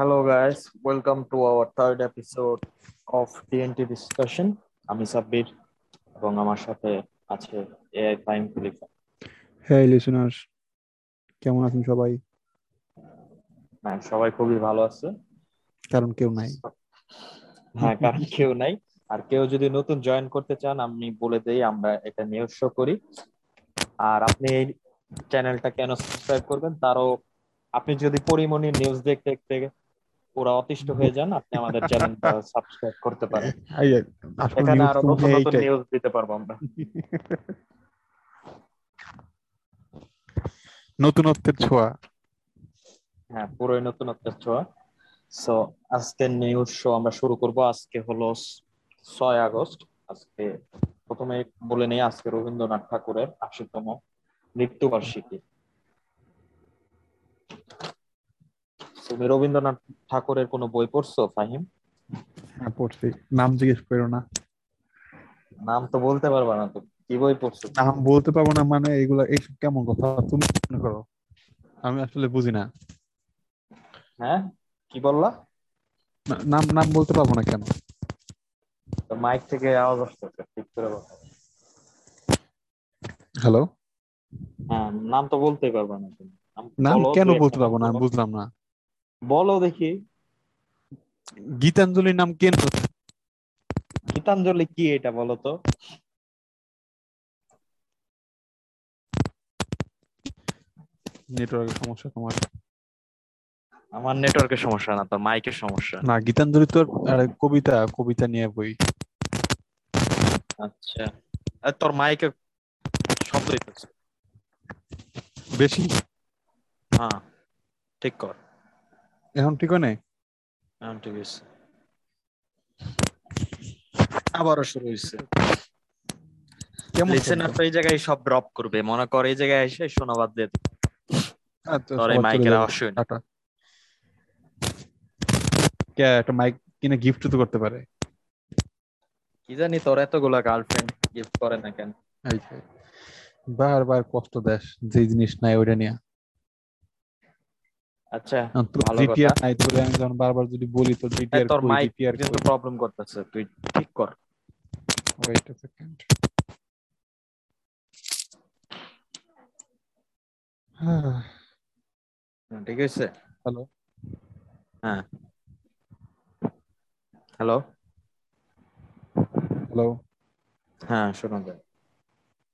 Hello guys, welcome to our third episode of TNT discussion. আমি সাব্বির এবং আমার সাথে আছে এআই ফাইম খলিফা হ্যাঁ লিসেনার্স কেমন আছেন সবাই? হ্যাঁ সবাই খুবই ভালো আছে। কারণ কেউ নাই। হ্যাঁ কারণ কেউ নাই। আর কেউ যদি নতুন জয়েন করতে চান আমি বলে দেই আমরা এটা নিউজ শো করি। আর আপনি এই চ্যানেলটা কেন সাবস্ক্রাইব করবেন। তারও আপনি যদি পরিমণি নিউজ দেখতে দেখতে পুরো অতিষ্ঠ হয়ে যান আপনি আমাদের চ্যানেলটা সাবস্ক্রাইব করতে পারেন। এখানে আরও নতুন নতুন নিউজ দিতে পারব আমরা। নতুনত্বের ছোঁয়া। হ্যাঁ পুরোই নতুনত্বের ছোঁয়া। সো আজকের নিউজ শো আমরা শুরু করব। আজকে হলো ছয় আগস্ট। আজকে প্রথমে বলে নেই আজকে রবীন্দ্রনাথ ঠাকুরের আশিতম মৃত্যুবার্ষিকী। তুমি রবীন্দ্রনাথ ঠাকুরের কোনো বই পড়ছো ফাহিম? হ্যাঁ পড়ছি। নাম জিজ্ঞেস করো না। নাম তো বলতে পারবা না তো কি বই পড়ছো? নাম বলতে পারব না মানে এগুলা এইসব কেমন কথা? তুমি মনে করো। আমি আসলে বুঝি না। হ্যাঁ? কি বললা? নাম নাম বলতে পারব না কেন? মাইক থেকে আওয়াজ আসতেছে ঠিক করে বলো। হ্যালো হ্যাঁ নাম তো বলতেই পারবা না তুমি। নাম নাম কেন বলতে পারব না? আমি বুঝলাম না। বলো দেখি। গীতাঞ্জলির নাম কেন গীতাঞ্জলি কি এটা বলো তো? নেটওয়ার্কের সমস্যা তোমার। আমার নেটওয়ার্কের সমস্যা না তোর মাইকের সমস্যা। না গীতাঞ্জলি তোর আরে কবিতা কবিতা নিয়ে বই। আচ্ছা। তোর মাইকে শব্দ বেশি? হ্যাঁ ঠিক কর। এখন ঠিক হয় নাই? এখন ঠিক আছে আবারও শুরু হয়েছে কেমন লিসেনার তো এই জায়গায় সব ড্রপ করবে। মনে কর এই জায়গায় এসে শোনাবাদ দিয়ে দিবে। আচ্ছা, তোর মাইকের আওয়াজ শুনে কে একটা মাইক কিনে গিফট তো করতে পারে। কি জানি তোর এতগুলা গার্লফ্রেন্ড গিফট করে না কেন? বারবার কষ্ট দেশ যে জিনিস নাই ওইটা নিয়ে। আচ্ছা জিটিআর নাই তোর আমি যখন বারবার যদি বলি এই জিটিআর তোর মাইক কিন্তু প্রবলেম করতেছে তুই ঠিক কর। ওয়েট আ সেকেন্ড হ্যাঁ, ঠিক আছে। হ্যালো হ্যাঁ। হ্যালো হ্যালো হ্যাঁ শোনা যায়।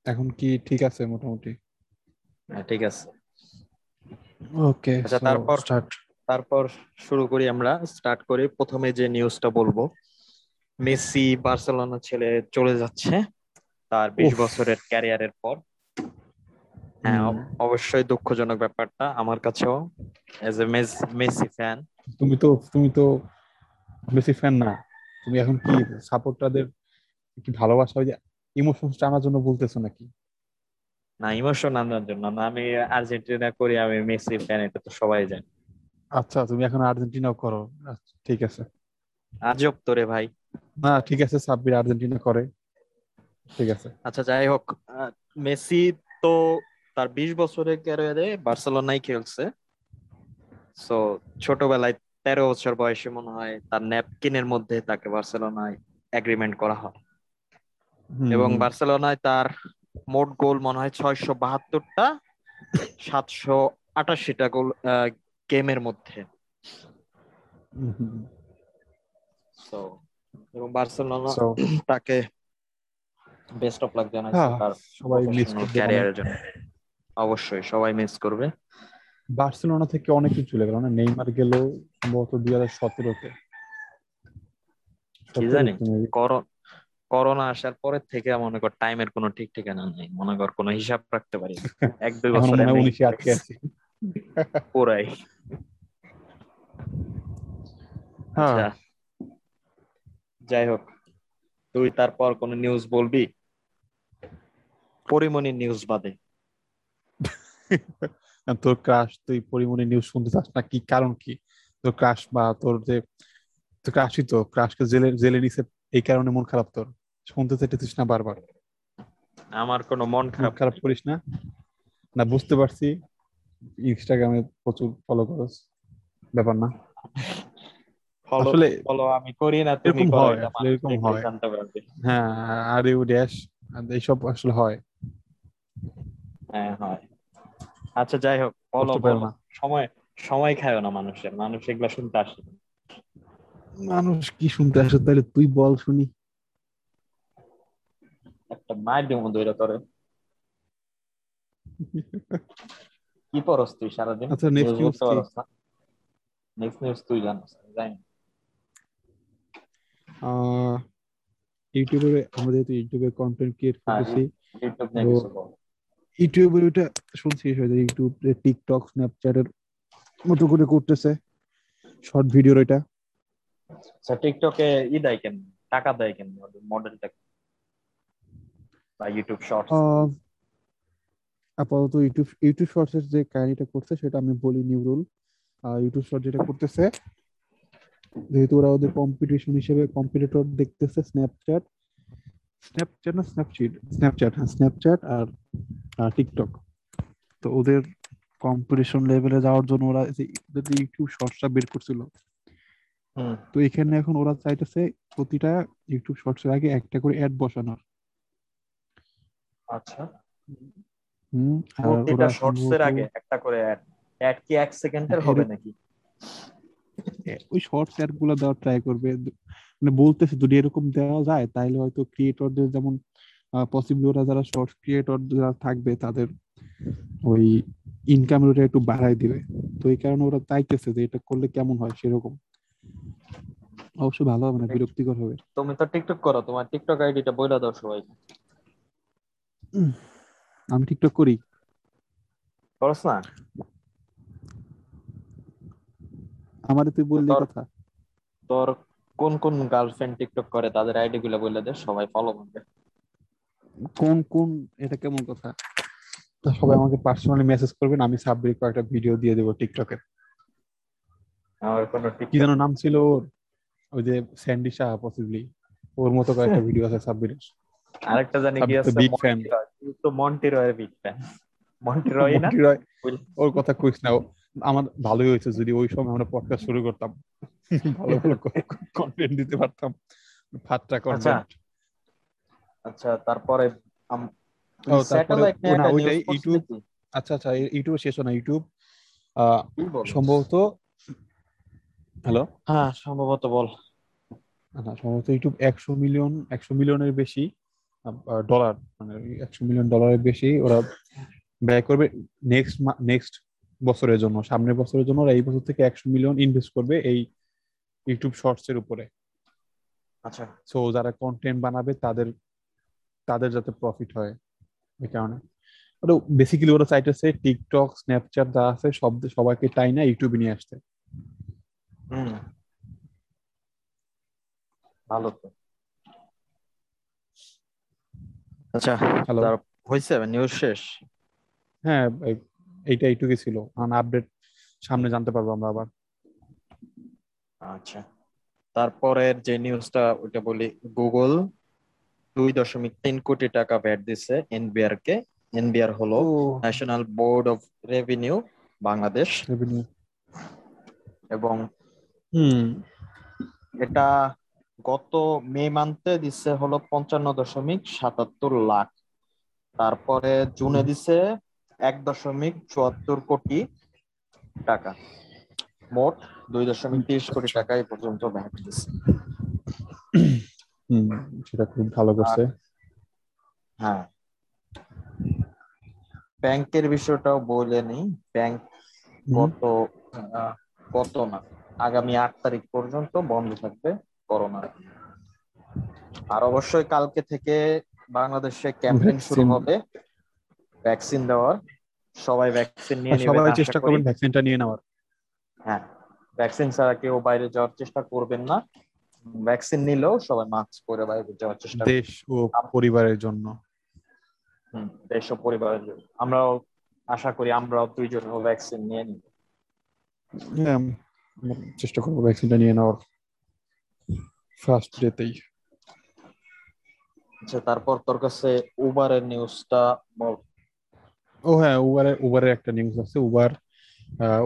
এখন কি ঠিক আছে মোটামুটি? হ্যাঁ ঠিক আছে। ওকে আচ্ছা, তারপর? স্টার্ট তারপর শুরু করি আমরা। স্টার্ট করি প্রথমে যে নিউজটা বলব। মেসি বার্সেলোনা ছেড়ে চলে যাচ্ছে তার বিশ। বছরের ক্যারিয়ারের পর। হ্যাঁ অবশ্যই দুঃখজনক ব্যাপারটা আমার কাছেও এজ এ মেসি ফ্যান তুমি তো তুমি তো মেসি ফ্যান না। তুমি এখন কি সাপোর্টারদের কি ভালোবাসা ওই যে ইমোশনস টানার জন্য বলতেছো নাকি? না ইমোশন আনার জন্য না। আমি আর্জেন্টিনা করি আমি মেসি ফ্যান এটা তো সবাই জানে। আচ্ছা তুমি এখন আর্জেন্টিনা করো। আচ্ছা, ঠিক আছে। আজব তোরে ভাই। না ঠিক আছে সাব্বির আর্জেন্টিনা করে। ঠিক আছে। আচ্ছা যাই হোক মেসি তো তার বিশ বছরের ক্যারিয়ারে বার্সেলোনায় খেলছে। সো ছোটবেলায় তেরো বছর বয়সে মনে হয় তার ন্যাপকিনের মধ্যে তাকে বার্সেলোনায় এগ্রিমেন্ট করা হয়। এবং বার্সেলোনায় তার মোট গোল মনে হয় ছয়শো বাহাত্তরটা সাতশো আটাশিটা গোল গেমের মধ্যে। এবং বার্সেলোনা তাকে বেস্ট অফ লাক জানাইছে হ্যাঁ, সবাই মিস ক্যারিয়ারের জন্য। অবশ্যই সবাই মিস করবে। বার্সেলোনা থেকে অনেক কিছু চলে গেল না? নেইমার গেল সম্ভবত দুই হাজার সতেরোতে। কি জানি করো- করোনা আসার পরের থেকে মনে কর টাইমের কোনো ঠিক ঠিকানা নেই। মনে কর কোনো হিসাব রাখতে পারি এক দুই এখন বছর মনে হয় উনিশে আটকে আছি। পুরাই। হ্যাঁ। আচ্ছা। যাই হোক তুই তারপর কোন নিউজ বলবি? পরিমণি নিউজ বাদে। তোর ক্রাশ তুই পরিমণি নিউজ শুনতে চাস না? কি কারণ কি? তোর ক্রাশ বা তোর যে তোর ক্রাশই তো ক্রাশকে জেলে জেলে নিছে এই কারণে মন খারাপ তোর? শুনতে চাইতেছিস না বারবার। আমার কোনো মন খারাপ খারাপ করিস না। না বুঝতে পারছি। ইনস্টাগ্রামে প্রচুর ফলো করস। ব্যাপার না। আসলে ফলো আমি করি না তুমি করো আসলে এরকম হয়। হ্যাঁ আর ইউ ড্যাশ এইসব আসলে হয়। হ্যাঁ হয়। আচ্ছা যাই হোক বলো না। সময় সময় খায়ও না মানুষের। মানুষ এগুলা শুনতে আসে মানুষ কি শুনতে আসে তাহলে তুই বল শুনি। একটা মায়ের দেবো দৈরা করে কি পরস তুই সারাদিন? আচ্ছা, next News news বলতে কি? পারস না? নেক্সট নিউজ তুই জানিস জানি। ইউটিউবে আমরা যেহেতু ইউটিউবে কন্টেন্ট ক্রিয়েট হ্যাঁ, করতেছি বল। ইউটিউবে ওইটা শুনছি হয়তো ইউটিউব টিকটক স্ন্যাপচ্যাটের মতো করে করতেছে শর্ট ভিডিওর এটা টিকটকে ই দেয় কেন? টাকা দেয় কেন? মডেলটা বা ইউটিউব শর্টস আপাতত ইউটিউব ইউটিউব শর্টসের যে কাহিনীটা করছে সেটা আমি বলি নিউরুল ইউটিউব শর্ট যেটা করতেছে যেহেতু ওরা ওদের কম্পিটিশন হিসেবে কম্পিটিটর দেখতেছে স্ন্যাপচ্যাট স্ন্যাপচ্যাট না স্ন্যাপচিট স্ন্যাপচ্যাট হ্যাঁ স্ন্যাপচ্যাট আর টিকটক তো ওদের কম্পিটিশন লেভেলে যাওয়ার জন্য ওরা যে ইউটিউব শর্টসটা বের করছিল তো এখানে এখন ওরা চাইতেছে প্রতিটা ইউটিউব শর্টসের আগে একটা করে অ্যাড বসানোর। আচ্ছা। হুম প্রতিটা শর্টস এর আগে একটা করে অ্যাড অ্যাড কি এক সেকেন্ডের হবে নাকি? ওই শর্টস অ্যাডগুলো দেওয়ার ট্রাই করবে। মানে বলতেছে যদি এরকম দেওয়া যায় তাহলে হয়তো ক্রিয়েটরদের যেমন পসিবল ওরা যারা শর্টস ক্রিয়েটর যারা থাকবে তাদের ওই ইনকাম ওটা একটু বাড়াই দিবে। তো এই কারণে ওরা চাইতেছে যে এটা করলে কেমন হয় সেরকম। অবশ্যই ভালো হবে না বিরক্তিকর হবে। তুমি তো টিকটক করো তোমার টিকটক আইডিটা বইলা দাও সবাই আমি টিকটক করি। করস না? আমারে তুই বললি কথা। তোর কোন কোন গার্লফ্রেন্ড টিকটক করে তাদের আইডি গুলো বলে দে সবাই ফলো করবে। কোন কোন এটা কেমন কথা? তো সবাই আমাকে পার্সোনালি মেসেজ করবেন আমি সাব্বির কয়েকটা ভিডিও দিয়ে দেবো টিকটকে। আমার কোনো কি যেন নাম ছিল ওর? ওই যে স্যান্ডি শাহ পসিবলি ওর মতো কয়েকটা ভিডিও আছে সাব্বিরের। আরেকটা জানি কি আছে রয়। তুই তো মন্টি রয়ের বিগ ফ্যান মন্টি রয় না? ওর কথা কইস না। আমার ভালোই হয়েছে। যদি ওই সময় আমরা পডকাস্ট শুরু করতাম ভালো ভালো কন্টেন্ট দিতে পারতাম। ফাটটা কন্টেন্ট আচ্ছা। তারপরে ও, তারপরে- ইউটিউব আচ্ছা আচ্ছা ইউটিউব শেষ না। ইউটিউব সম্ভবত হ্যালো? হ্যাঁ সম্ভবত বল। না সম্ভবত ইউটিউব একশো মিলিয়ন একশো মিলিয়নের বেশি। ডলার মানে একশো মিলিয়ন ডলারের বেশি ওরা ব্যয় করবে নেক্সট নেক্সট বছরের জন্য সামনের বছরের জন্য ওরা এই বছর থেকে একশো মিলিয়ন ইনভেস্ট করবে এই ইউটিউব শর্টস এর উপরে। আচ্ছা। সো যারা কন্টেন্ট বানাবে তাদের তাদের যাতে প্রফিট হয় এই কারণে। ওটা বেসিক্যালি ওরা চাইতেছে টিকটক স্ন্যাপচ্যাট যা আছে সব সবাইকে তাই না ইউটিউবে নিয়ে আসতে। হুম। ভালো তো। আচ্ছা হ্যালো হয়েছে? নিউজ শেষ? হ্যাঁ এই- এইটা এইটুকুই ছিল। আপডেট সামনে জানতে পারব আমরা আবার। আচ্ছা। তারপরের যে নিউজটা ওটা বলি গুগল দুই দশমিক তিন কোটি টাকা ভ্যাট দিছে এনবিআর কে এনবিআর হলো national board of revenue Bangladesh. এবং হুম এটা গত মে মান্থে দিচ্ছে হলো পঞ্চান্ন দশমিক সাতাত্তর লাখ। তারপরে জুনে দিছে এক দশমিক চুয়াত্তর কোটি টাকা। মোট দুই দশমিক তিরিশ কোটি টাকা এই পর্যন্ত ভ্যাট দিচ্ছে সেটা খুব ভালো করছে। হ্যাঁ। ব্যাংকের বিষয়টাও বলে নেই। ব্যাংক গত আহ, গত না আগামী আট তারিখ পর্যন্ত বন্ধ থাকবে। করোনা। আর অবশ্যই কালকে থেকে বাংলাদেশে ক্যাম্পেইন শুরু হবে। ভ্যাকসিন দেওয়ার। সবাই ভ্যাকসিন নিয়ে নেবেন সবাই চেষ্টা করি। করবেন ভ্যাকসিনটা নিয়ে নেওয়ার। হ্যাঁ ভ্যাকসিন ছাড়া কেউ বাইরে যাওয়ার চেষ্টা করবেন না। ভ্যাকসিন নিলেও সবাই মাস্ক পরে বাইরে যাওয়ার চেষ্টা দেশ ও পরিবারের জন্য। দেশ ও পরিবারের জন্য। আমরাও আশা করি আমরাও দুইজনও ভ্যাকসিন নিয়ে নিব। হ্যাঁ, চেষ্টা করব ভ্যাকসিনটা নিয়ে নেওয়ার। ফার্স্ট ডেতেই আচ্ছা তারপর তোর কাছে উবারের নিউজটা বল। ও হ্যাঁ উবারের উবারের একটা নিউজ আছে। উবার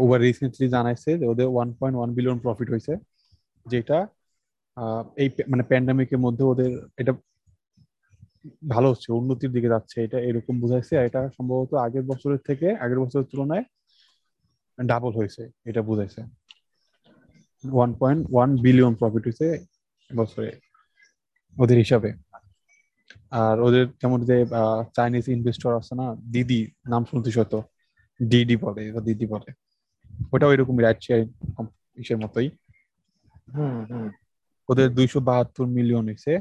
উবার রিসেন্টলি জানাইছে যে ওদের one point one billion profit হয়েছে যেটা এই মানে প্যান্ডামিকের মধ্যে ওদের এটা ভালো হচ্ছে উন্নতির দিকে যাচ্ছে। এটা এরকম বুঝাইছে। আর এটা সম্ভবত আগের বছরের থেকে আগের বছরের তুলনায় ডাবল হয়েছে এটা বুঝাইছে। One point one billion profit হয়েছে বছরে। ওদের হিসাবে। আর ওদের যেমন যে চাইনিজ ইনভেস্টর আছে না দিদি নাম শুনতে হয়তো ডিডি বলে এটা দিদি বলে। ওটা ওইরকম রাইট শেয়ার ইসের মতোই। হুম হুম। ওদের দুইশো বাহাত্তর মিলিয়ন হয়েছে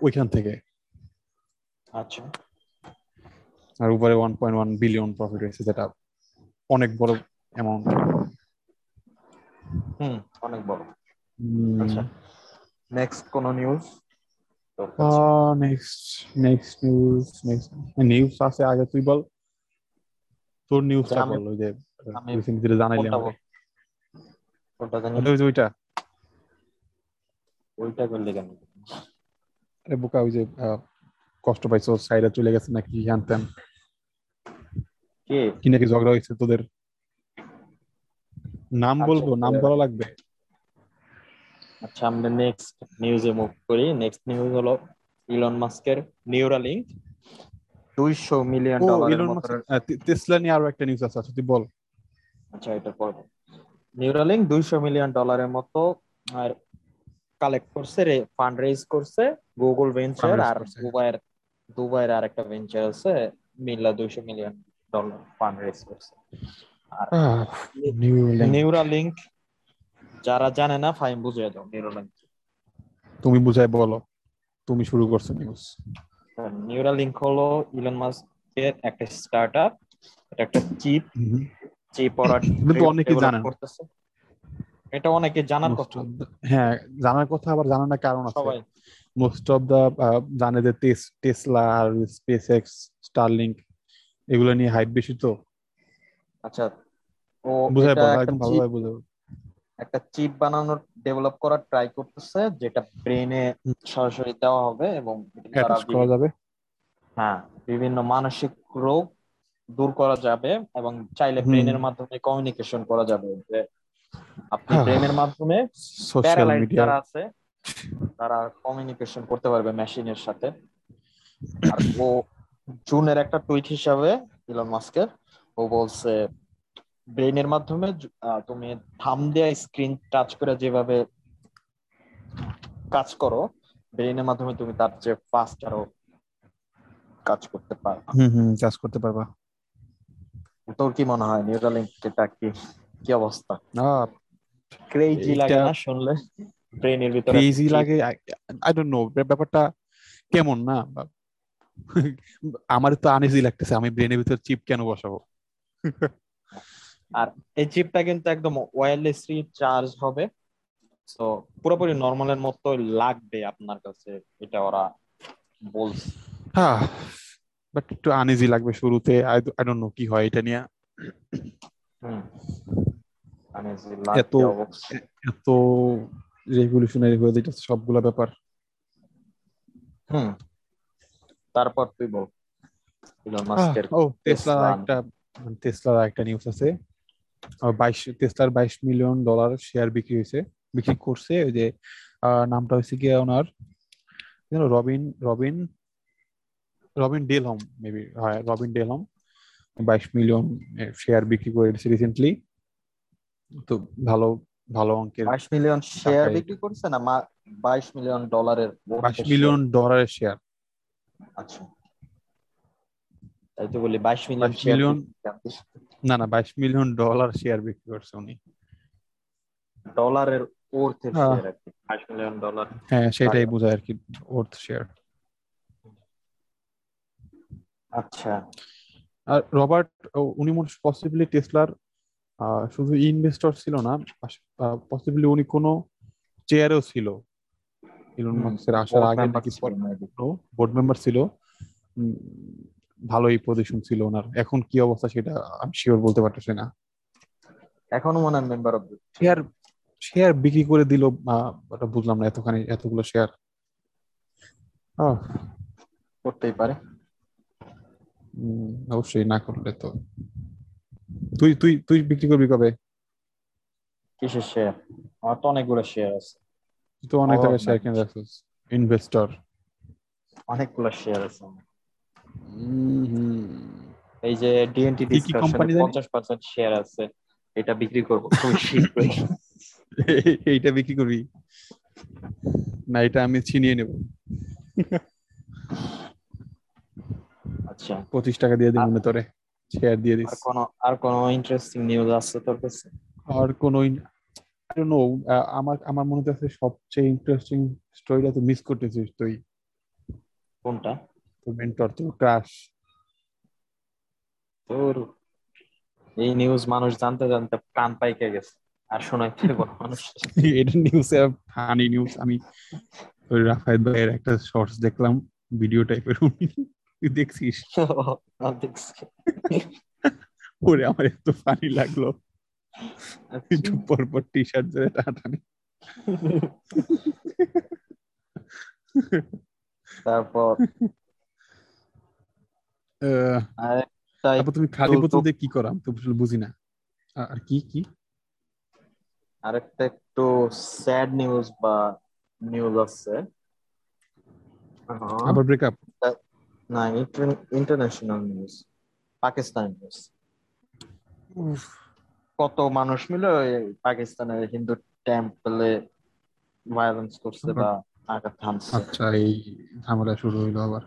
ওইখান থেকে। আচ্ছা। আর উপরে one point one billion profit হয়েছে যেটা অনেক বড় অ্যামাউন্ট হুম অনেক বড়। আচ্ছা নেক্সট কোন news next next news next news আছে আগে তুই বল। তোর নিউজটা বল ওই যে রিসেন্টলি জানাইলি কোনটা আমাকে। কোনটা জানি? ওইটা ওইটা করলে কেন আরে বোকা ওই যে কষ্ট পাইছো সাইডে চলে গেছে নাকি ত্যান কে? কি নাকি ঝগড়া হয়েছে তোদের? নাম আচ্ছা, বলব? নাম বলা লাগবে। আচ্ছা আমরা নেক্সট নিউজে মুভ করি। নেক্সট নিউজ হলো ইলন মাস্কের নিউরালিংক দুইশো মিলিয়ন ও ডলারের মতো টেসলা নিয়ে আরও একটা নিউজ আছে আচ্ছা তুই বল। আচ্ছা এটা পর নিউরালিংক দুইশো মিলিয়ন ডলারের মতো আর কালেক্ট করছে রে ফান্ড রেজ করছে গুগল ভেঞ্চার আর দুবাইয়ের দুবাইয়ের আর একটা ভেঞ্চার আছে মিল্লা দুইশো মিলিয়ন ডলার ফান্ড রেজ করছে। নিউরালিংক যারা জানে না ফাইন বুঝিয়ে দাও নিউরালিংক তুমি বুঝাই বলো তুমি শুরু করছ নিউজ নিউরালিংক হলো ইলন মাস্কের একটা স্টার্টআপ এটা একটা চিপ চিপ ওরা কিন্তু অনেকেই develop জানে করতেছে। এটা অনেকে জানার কথা। হ্যাঁ জানার কথা আবার জানার না কারণ আছে। সবাই। মোস্ট অফ দা জানে যে টেস- টেসলা আর স্পেস এক্স স্টারলিংক এগুলো নিয়ে হাইপ বেশি তো। আচ্ছা ও বুঝাই একটা একদম ভালোভাবে বুঝাই একটা চিপ বানানোর ডেভেলপ করার ট্রাই করতেছে যেটা ব্রেনে সরাসরি দেওয়া হবে এবং করা যাবে হ্যাঁ বিভিন্ন মানসিক রোগ দূর করা যাবে এবং চাইলে। ব্রেনের মাধ্যমে কমিউনিকেশন করা যাবে যে আপনি হ্যাঁ। ব্রেনের মাধ্যমে সোশ্যাল প্যারালাইজ যারা আছে তারা কমিউনিকেশন করতে পারবে মেশিনের সাথে আর ও জুনের একটা টুইট হিসাবে ইলন মাস্কের ও বলছে ব্রেনের মাধ্যমে তুমি থাম দেয়া স্ক্রিন টাচ করে যেভাবে কাজ করো ব্রেনের মাধ্যমে তুমি তার যে ফাস্ট আরও কাজ করতে পারো হুম হুম কাজ করতে পারবা। তোর কি মনে হয়? নিউরালিঙ্ক এটা কি কি অবস্থা? ক্রেজি লাগে না শুনলে? ব্রেনের ভিতরে ক্রেজি লাগে আই ডোন্ট নো ব্যাপারটা কেমন না? আমার তো আনইজি লাগতেছে আমি ব্রেনের ভিতর চিপ কেন বসাবো? আর এই চিপটা কিন্তু একদম ওয়্যারলেসলি চার্জ হবে। তো পুরোপুরি নর্মালের মতো লাগবে আপনার কাছে এটা ওরা বলছে। হ্যাঁ বাট একটু আনইজি লাগবে শুরুতে। আই ডোন্ট নো কি হয় এটা নিয়ে। এত-। এত রেভলিউশনারি হয়ে যেটা সবগুলা ব্যাপার। হুম। তারপর তুই বল। ইলন মাস্কের ও টেসলার একটা টেসলার একটা নিউজ আছে। বাইশ টেসলার বাইশ মিলিয়ন ডলার শেয়ার বিক্রি হয়েছে বিক্রি করছে ওই যে নামটা হচ্ছে কি owner Robin Robin Robin Delhom maybe হয় রবিন ডেলহম বাইশ মিলিয়ন শেয়ার বিক্রি করে দিয়েছে রিসেন্টলি তো ভালো ভালো অঙ্কের বাইশ মিলিয়ন শেয়ার বিক্রি করছে না বাইশ মিলিয়ন ডলারের বাইশ মিলিয়ন ডলারের শেয়ার আচ্ছা। তাই তো বলি বাইশ মিলিয়ন মিলিয়ন না না বাইশ মিলিয়ন ডলার শেয়ার বিক্রি করছে উনি। ডলারের ওর্থের হ্যাঁ। শেয়ার আর কি বাইশ মিলিয়ন ডলার। হ্যাঁ সেটাই। বোঝায় আর কি ওর্থ শেয়ার আচ্ছা। আর রবার্ট উনি মোট পসিবলি টেসলার শুধু ইনভেস্টর ছিল না পসিবলি উনি কোনো চেয়ারেও ছিল। ইলন মাস্কের আসার আগে নাকি বোর্ড মেম্বার ছিল। ভালোই পজিশন ছিল ওনার। এখন কি অবস্থা সেটা আমি শিওর বলতে পারতেছি না। এখনও মনে হয় মেম্বার অফ শেয়ার শেয়ার বিক্রি করে দিল বুঝলাম না এতখানি এতগুলো শেয়ার করতেই পারে। অবশ্যই না করলে তো। তুই তুই তুই বিক্রি করবি কবে? কিসের শেয়ার আমার তো অনেকগুলো শেয়ার আছে। তো অনেক জায়গায় শেয়ার। কিনে রাখছিস। ইনভেস্টর অনেকগুলো শেয়ার আছে। এই যে ডিএনটি ডিসকাশনে company জানি? পঞ্চাশ পার্সেন্ট শেয়ার আছে এটা বিক্রি করব খুবই শীঘ্রই। এইটা বিক্রি করবি? না এটা আমি ছিনিয়ে নেব। আচ্ছা। পঁচিশ টাকা দিয়ে দিব তোরে শেয়ার দিয়ে দিস। আর কোনো আর কোনো ইন্টারেস্টিং নিউজ আছে তোর কাছে? আর কোন নো আমার আমার মনে হচ্ছে সবচেয়ে ইন্টারেস্টিং স্টোরিটা তো মিস করতেছিস তুই। কোনটা? তোর মেন্টর তোর ক্রাশ তোর এই নিউজ মানুষ জানতে জানতে প্রাণ পাইকে গেছে। আর শোনাইতে মানুষ। এটা নিউজ ফানি নিউজ আমি ওই রাফায়েত ভাইয়ের একটা শর্টস দেখলাম ভিডিও টাইপের তুই দেখছিস? দেখছি। ওরে আমার এত ফানি লাগল। একটু পর পর টি শার্ট ধরে টানাটানি। তারপর? তারপর তুমি খালি বোতল দিয়ে কি করাম তো বুঝি না। আর কি কি? আরেকটা একটু স্যাড নিউজ বা নিউজ আছে। আবার ব্রেকআপ না ইন্টারন্যাশনাল নিউজ পাকিস্তান নিউজ কত মানুষ মিলে পাকিস্তানের হিন্দু টেম্পলে ভায়োলেন্স করছে বা আঘাত হানছে। আচ্ছা এই ঝামেলা শুরু হইল আবার।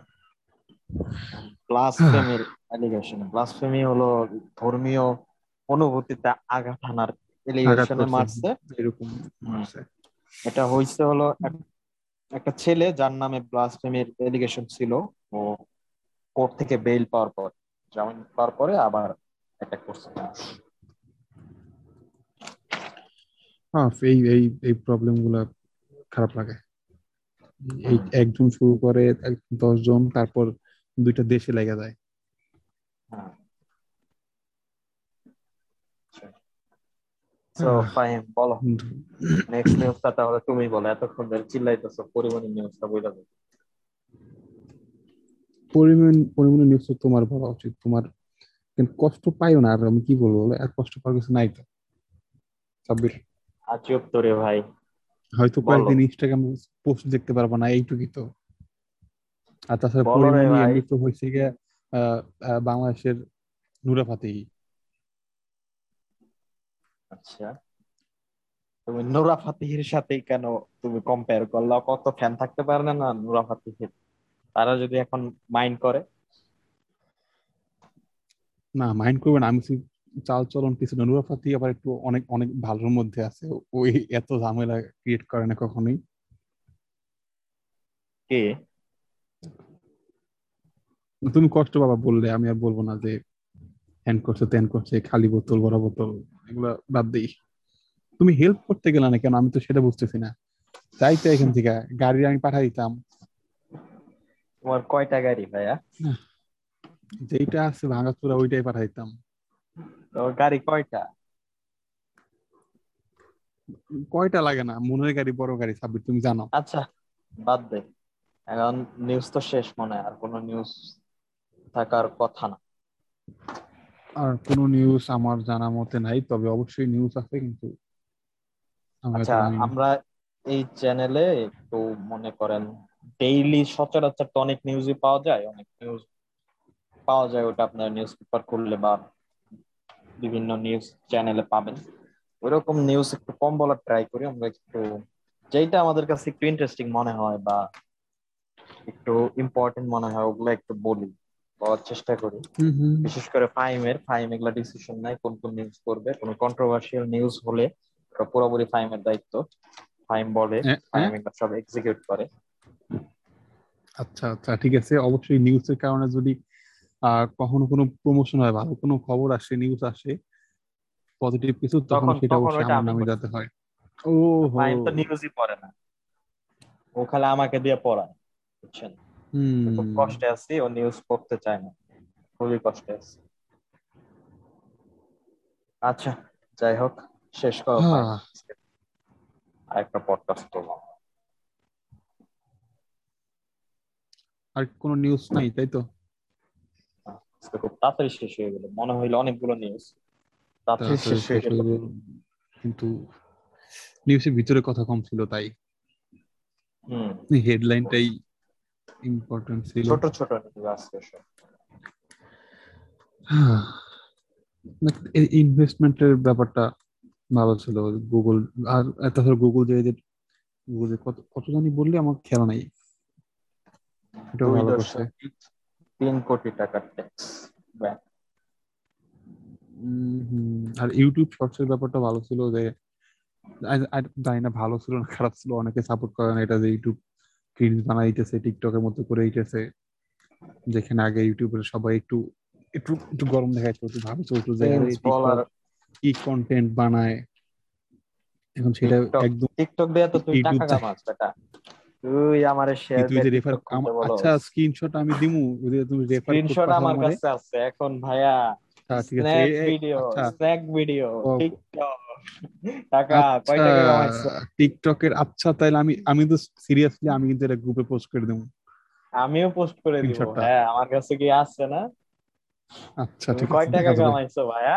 ব্লাসফেমির অ্যালিগেশন ব্লাসফেমি হলো ধর্মীয় অনুভূতিতে আঘাত হানার এলিগেশনে মারছে। এরকম মারছে। এটা হয়েছে হলো একটা ছেলে যার নামে ব্লাসফেমির এলিগেশন ছিল। ও কোর্ট থেকে বেইল পাওয়ার পর জামিন পাওয়ার পরে আবার অ্যাটাক করছে। হ্যাঁ এই এই এই প্রবলেমগুলা খারাপ লাগে। এই একজন শুরু করে দশ জন তারপর দুইটা দেশে লেগে যায়। হ্যাঁ। সো ফাইন বলো। নেক্সট নিউজটা তাহলে তুমি বলো এতক্ষণ ধরে চিল্লাইতেছো পরিমাণের নিউজটা বইলা দাও পরিমাণ পরিমাণে নিউজ তো তোমার বলা উচিত তোমার কষ্ট পাইও না আর আমি কি বলব বলো আর কষ্ট পাওয়ার কিছু নাই তো। সাব্বির আজব তোরে ভাই। হয়তো। কয়েকদিন ইনস্টাগ্রাম পোস্ট দেখতে পারব না এইটুকুই তো। আর তাছাড়া পরিমাণে। এমনি তো হয়েছে গিয়ে আহ, আহ, বাংলাদেশের নুরা ফাতেহি। আচ্ছা। তুমি নুরা ফাতিহির সাথে কেন তুমি কম্পেয়ার করলা? কত ফ্যান থাকতে পারে না না নুরা ফাতিহির? তারা যদি এখন মাইন্ড করে? না মাইন্ড করবে না। আমি চাল চলন কিছু না। নুরা ফাতেহি আবার একটু অনেক অনেক ভালোর মধ্যে আছে। ওই এত ঝামেলা ক্রিয়েট করে না কখনোই। কে? তুমি কষ্ট বাবা বললে আমি আর বলব না যে হ্যান করছে ত্যান করছে খালি বোতল বড় বোতল এগুলো বাদ দিই। তুমি হেল্প করতে গেলে না কেন? আমি তো সেটা বুঝতেছি না। তাই তো এখান থেকে গাড়ি আমি পাঠাই দিতাম। তোমার কয়টা গাড়ি ভাইয়া? যেইটা আছে ভাঙাচুরা ওইটাই পাঠাই দিতাম। গাড়ি কয়টা? কয়টা লাগে না? মনের গাড়ি বড় গাড়ি সাব্বির তুমি জানো। আচ্ছা বাদ দে। এখন নিউজ তো শেষ মনে হয় আর কোনো নিউজ থাকার কথা না। আর কোনো নিউজ আমার জানা মতে নাই তবে অবশ্যই নিউজ আছে কিন্তু আচ্ছা। আমরা এই চ্যানেলে একটু মনে করেন ডেইলি সচরাচর তো অনেক নিউজই পাওয়া যায় অনেক নিউজ পাওয়া যায় ওটা আপনার নিউজ পেপার খুললে বা বিভিন্ন নিউজ চ্যানেলে পাবেন। ওইরকম নিউজ একটু কম বলার ট্রাই করি আমরা একটু যেটা আমাদের কাছে একটু ইন্টারেস্টিং মনে হয় বা একটু ইম্পর্টেন্ট মনে হয় ওগুলো একটু বলি। বলার চেষ্টা করি। বিশেষ করে ফাইমের ফাইম এগুলা ডিসিশন নাই কোন কোন নিউজ করবে। কোন কন্ট্রোভার্সিয়াল নিউজ হলে পুরোপুরি ফাইমের দায়িত্ব। ফাইম বলে? ফাইম এগুলা সব এক্সিকিউট করে। আচ্ছা আচ্ছা ঠিক আছে। অবশ্যই নিউজের কারণে যদি কখনো কোনো প্রমোশন হয় ভালো কোনো খবর আসে নিউজ আসে পজিটিভ কিছু তখন সেটা অবশ্যই আমার আমি নামে। যাতে হয়। ও ফাইম তো নিউজই পড়ে না। ও খালি আমাকে দিয়ে পড়ায় বুঝছেন? খুব কষ্টে আছি ও নিউজ পড়তে চায় না। খুবই কষ্টে আছি। আচ্ছা যাই হোক শেষ করো হ্যাঁ। আরেকটা পডকাস্ট করলাম আর কোনো নিউজ নাই তাই তো? খুব তাড়াতাড়ি শেষ হয়ে গেল। মনে হইল অনেকগুলো নিউজ তাড়াতাড়ি শেষ হয়ে গেল। কিন্তু নিউজের ভিতরে কথা কম ছিল তাই। হুম। হেডলাইনটাই ইম্পর্টেন্ট ছিল। ছোট ছোট আজকে ইনভেস্টমেন্টের ব্যাপারটা ভালো ছিল। গুগল আর তাছাড়া গুগল যে যে গুগল কত কত জানি বললে আমার খেয়াল নাই। এটাও ভালো করছে। তিন কোটি টাকার ট্যাক্স হুম, আর ইউটিউব শর্টস এর ব্যাপারটা ভালো ছিল যে জানি না ভালো ছিল না খারাপ ছিল অনেকে সাপোর্ট করে না এটা যে ইউটিউব ক্রিঞ্জ বানাইতেছে টিকটকের মতো করে দিতেছে যেখানে আগে ইউটিউবের সবাই একটু একটু একটু গরম দেখাইতো একটু ভালো চলতো যে কি কন্টেন্ট বানায়। এখন সেটা একদম টিকটক দিয়ে তো তুই ইউটিউব টাকা কামাস বেটা তুই আমারে শেয়ার তুই যে রেফার আচ্ছা স্ক্রিনশট আমি দিমু ওই যে তুমি রেফার স্ক্রিনশট আমার কাছে আছে এখন ভাইয়া। এই- ভিডিও স্ন্যাক ভিডিও টিকটক টাকা কয় টাকা আচ্ছা টিকটকের আচ্ছা তাইলে আমি আমি তো সিরিয়াসলি আমি কিন্তু এটা গ্রুপে পোস্ট করে দেবো। আমিও পোস্ট করে দিব। হ্যাঁ আমার কাছে কি আছে না? আচ্ছা ঠিক কয় টাকা কামাইছো ভাইয়া?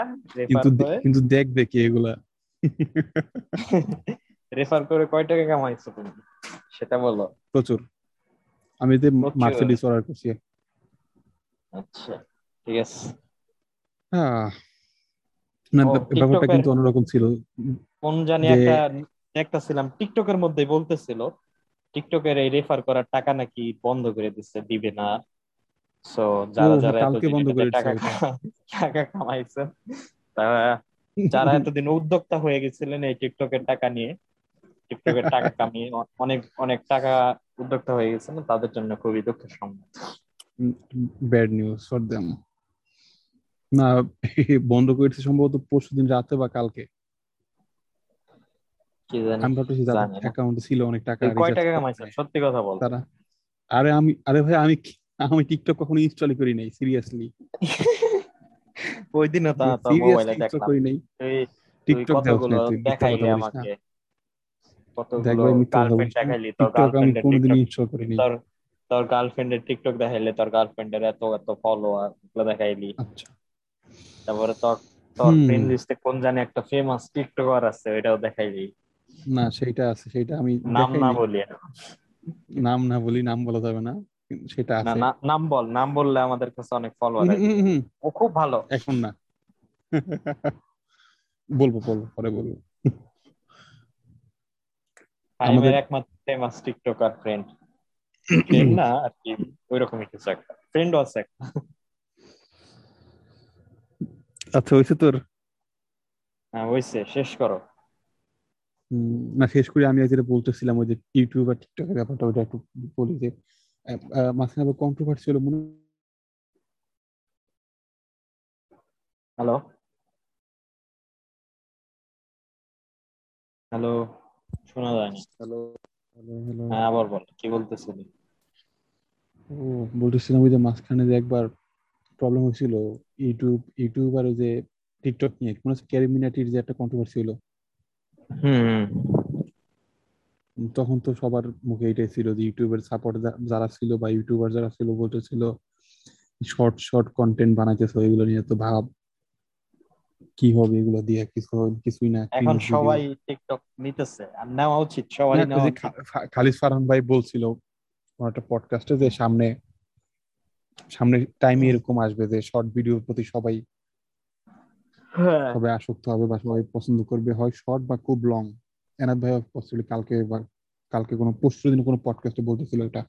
কিন্তু কিন্তু দেখবে কি এগুলা। রেফার করে কয় টাকা কামাইছো তুমি? সেটা বলো। প্রচুর। আমি প্রচুর। মার্সিডিস অর্ডার করছি। আচ্ছা ঠিক আছে। আহ, না ব্যাপারটা কিন্তু অন্যরকম ছিল। কোন জানি একটা দেখতেছিলাম টিকটকের মধ্যে বলতেছিল টিকটকের এই রেফার করার টাকা নাকি বন্ধ করে দিচ্ছে দিবে না। সো যারা টাকা টাকা কামাইছেন তারা যারা এতদিন উদ্যোক্তা হয়ে গেছিলেন এই টিকটকের টাকা নিয়ে টিকটকের টাকা কামিয়ে অনেক অনেক টাকা উদ্যোক্তা হয়ে গেছেন তাদের জন্য খুবই দুঃখের সংবাদ। ব্যাড নিউজ ফর দেম না বন্ধ করেছে সম্ভবত পরশু দিন রাতে বা কালকে। কি আমি ভাবতেছি জানি অ্যাকাউন্টে ছিল অনেক টাকা কয় টাকা। কামাইছেন? সত্যি কথা বল। তারা আরে আমি আরে ভাই আমি আমি টিকটক কখনো ইনস্টল করি নাই সিরিয়াসলি ওই তা তো মোবাইলে দেখলাম। করি নাই। টিকটক দেখাইলি আমাকে? তোর টিকটক আমি গার্লফ্রেন্ডের টিকটক ইনস্টল করি নাই তোর তোর গার্লফ্রেন্ডের টিকটক দেখাইলে তোর গার্লফ্রেন্ডের এত এত ফলোয়ার দেখাইলি। আচ্ছা। তারপরে তোর তোর ফ্রেন্ড লিস্টে কোন জানি একটা ফেমাস টিকটকার আছে ওইটাও দেখাইলি না সেটা আছে সেটা আমি নাম না। বলি নাম না বলি নাম বলা যাবে না সেটা আছে। না- নাম বল নাম বললে আমাদের কাছে অনেক ফলোয়ার ও খুব ভালো। এখন না। বলব বলব পরে বলব। আমাদের- একমাত্র ফেমাস টিকটকার ফ্রেন্ড ফ্রেন্ড না আর কি ওইরকমই কিছু একটা। ফ্রেন্ড আছে একটা। আচ্ছা হয়েছে তোর? হ্যাঁ হয়েছে শেষ করো। না শেষ করে আমি যেটা বলতেছিলাম ওই যে ইউটিউব আর টিকটকের ব্যাপারটা ওইটা একটু বলি যে মাঝখানে আবার কন্ট্রোভার্সি হলো মনে হ্যালো? হ্যালো? শোনা যায়নি হ্যালো হ্যালো হ্যালো। হ্যাঁ আবার বল কি বলতেছিলি? ও বলতেছিলাম ওই যে মাঝখানে যে একবার প্রবলেম হয়েছিল ইউটিউব ইউটিউব আর ওই যে টিকটক নিয়ে মনে হচ্ছে ক্যারিমিনাটির যে একটা কন্ট্রোভার্সি হলো। তখন তো সবার মুখে এটাই ছিল যে ইউটিউবের সাপোর্ট যারা ছিল বা ইউটিউবার যারা ছিল বলতেছিল শর্ট শর্ট কন্টেন্ট বানাইতেছো এগুলো নিয়ে তো ভাব কি হবে এগুলো দিয়ে কিছু কিছুই না এখন সবাই টিকটক নিতেছে আর নেওয়া উচিত সবাই খালিদ ফারহান ভাই বলছিল একটা পডকাস্টে যে সামনে সামনে টাইমে এরকম আসবে যে শর্ট ভিডিওর প্রতি সবাই হ্যাঁ। সবাই আসক্ত হবে বা সবাই পছন্দ করবে। হয় শর্ট বা খুব লং এনাদ ভাই পসিবলি কালকে বা কালকে কোনো পরশু দিন কোনো পডকাস্টে বলতেছিল এটা।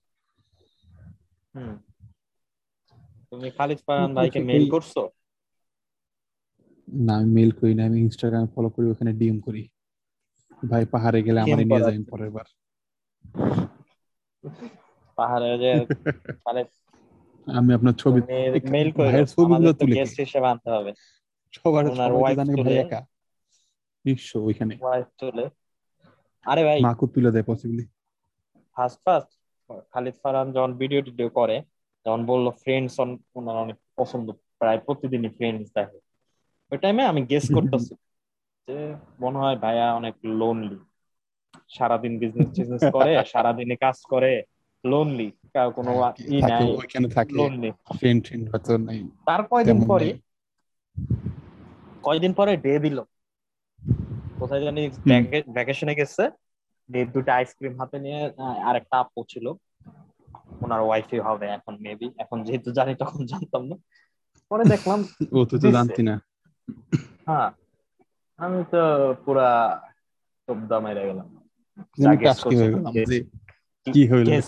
তুমি খালিদ ফারহান ভাইকে মেইল করছ? না আমি মেল করি না আমি ইনস্টাগ্রাম ফলো করি ওখানে ডিএম করি। ভাই পাহাড়ে গেলে আমারে নিয়ে। যাই পরের বার। পাহাড়ে যে খালিদ আমি আপনার ছবি মেইল করে ছবিগুলো তুলে গেস্ট হিসেবে আনতে হবে। সবার সবাই জানে ভাই একা। নিশ্চয় ওইখানে। ওয়াইফ তুলে। আরে ভাই। মাকু তুলে দেয় possibly first first Khalid Farhan যখন ভিডিও টিডিও করে যখন বলল ফ্রেন্ডস ওনার অনেক পছন্দ। প্রায় প্রতিদিনই ফ্রেন্ডস দেখে। ওই টাইমে আমি গেস করতেছি যে মনে হয় ভাইয়া অনেক লোনলি সারাদিন বিজনেস টিজনেস করে সারাদিনে কাজ করে। লোনলি কোনো ই নাই ওইখানে থাকে। লোনলি ফ্রেন্ড ফ্রেন্ড হয়তো নাই। তার কয়দিন পরে। কয়দিন পরে? ডে দিল কোথায় জানি। ভ্যাকেশনে গেছে। দিয়ে দুটো আইসক্রিম হাতে নিয়ে আহ, আরেকটা আপু ছিল। ওনার ওয়াইফই হবে এখন মেবি এখন যেহেতু জানি তখন জানতাম না। পরে দেখলাম ও তুই তো জানতি না। হ্যাঁ। আমি তো পুরা তবদা মেরে গেলাম। হয়ে কি হইল।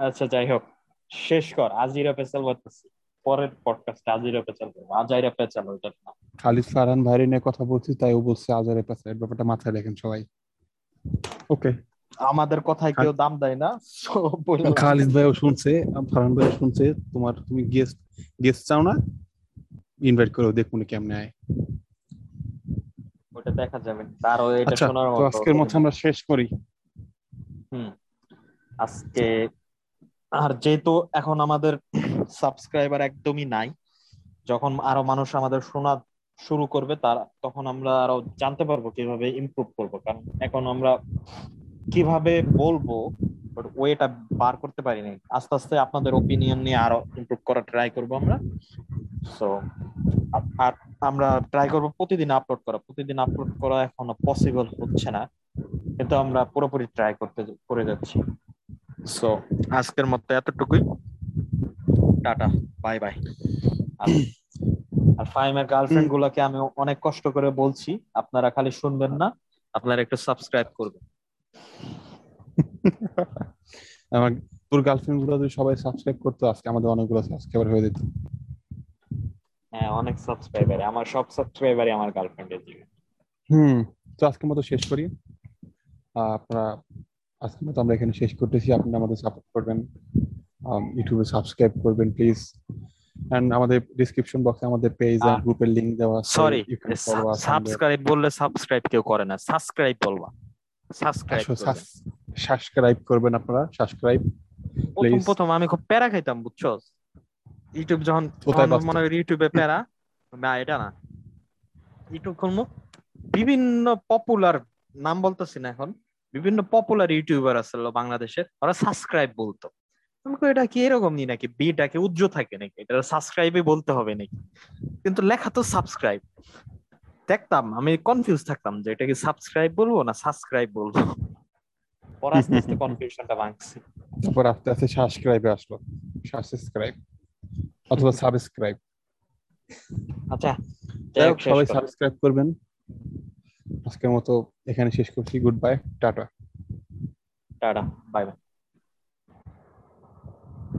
আচ্ছা যাই হোক শেষ কর আজিরা পেছাল বলতেছি পরের পডকাস্ট আজিরা পেছাল করব। আজাইরা পেছাল ওইটার নাম খালিদ ফারহান ভাইরে নিয়ে কথা বলছি তাই ও বলছে আজারে পাশে এর ব্যাপারটা মাথায় রাখেন সবাই। ওকে। আমাদের কথায় কেউ দাম দেয় না খালিদ। ভাইও শুনছে ফারহান ভাইও শুনছে তোমার তুমি গেস্ট গেস্ট চাও না? ইনভাইট করো দেখুন কেমনে আয়। ওটা দেখা যাবে। তারও এটা আচ্ছা শোনার মতো। আজকের মতো আমরা শেষ করি। হুম। আজকে আর যেহেতু এখন আমাদের সাবস্ক্রাইবার একদমই নাই যখন আরও মানুষ আমাদের শোনা শুরু করবে তার তখন আমরা আরও জানতে পারব কীভাবে ইমপ্রুভ করব। কারণ এখন আমরা কীভাবে বলব ওয়েটা বার করতে পারিনি। আস্তে আস্তে আপনাদের ওপিনিয়ন নিয়ে আরও ইমপ্রুভ করার ট্রাই করব আমরা। সো আর আমরা ট্রাই করব প্রতিদিন আপলোড করা। প্রতিদিন আপলোড করা এখনও পসিবল হচ্ছে না। কিন্তু আমরা পুরোপুরি ট্রাই করতে করে যাচ্ছি। সো আজকের মতো এতটুকুই। টাটা বাই বাই আর ফাইমের গার্লফ্রেন্ড গুলাকে আমি অনেক কষ্ট করে বলছি, আপনারা খালি শুনবেন না, আপনারা একটু সাবস্ক্রাইব করবেন। আমার তোর গার্লফ্রেন্ডগুলো যদি সবাই সাবস্ক্রাইব করতো, আজকে আমাদের অনেকগুলো সাবস্ক্রাইবার হয়ে যেত। হ্যাঁ অনেক সাবস্ক্রাইবার আমার সব সাবস্ক্রাইবারই আমার গার্লফ্রেন্ডের জীবন। হুম তো আজকের মতো শেষ করি। আপনারা আজকের মতো আমরা এখানে শেষ করতেছি। আপনারা আমাদের সাপোর্ট করবেন। ইউটিউবে সাবস্ক্রাইব করবেন প্লিজ এন্ড আমাদের ডিসক্রিপশন বক্সে আমাদের পেজ আর গ্রুপের লিংক দেওয়া আছে। সরি সাবস্ক্রাইব বললে সাবস্ক্রাইব কেউ করে না। সাবস্ক্রাইব বলবা। সাবস্ক্রাইব সাবস্ক্রাইব করবেন। আপনারা। সাবস্ক্রাইব প্রথম প্রথম আমি খুব প্যারা খাইতাম বুঝছ ইউটিউব যখন? মনে করি ইউটিউবে প্যারা না এটা না। ইউটিউব খুলবো। বিভিন্ন পপুলার নাম বলতেছি না এখন বিভিন্ন পপুলার ইউটিউবার আছে বাংলাদেশের ওরা সাবস্ক্রাইব বলতো। আমি এটা কি এরকম নি নাকি? বিটা কি উজ্জ্ব থাকে নাকি? এটা সাবস্ক্রাইবে বলতে হবে নাকি? কিন্তু লেখা তো সাবস্ক্রাইব দেখতাম আমি কনফিউজ থাকতাম যে এটা কি সাবস্ক্রাইব বলব না সাবস্ক্রাইব বলব? পরে আস্তে আস্তে কনফিউশনটা ভাঙছি। তারপর আস্তে আস্তে সাবস্ক্রাইবে আসলো। সাবস্ক্রাইব অথবা সাবস্ক্রাইব আচ্ছা সবাই সাবস্ক্রাইব করবেন। আজকের মতো এখানে শেষ করছি। Good bye tata. Tata bye bye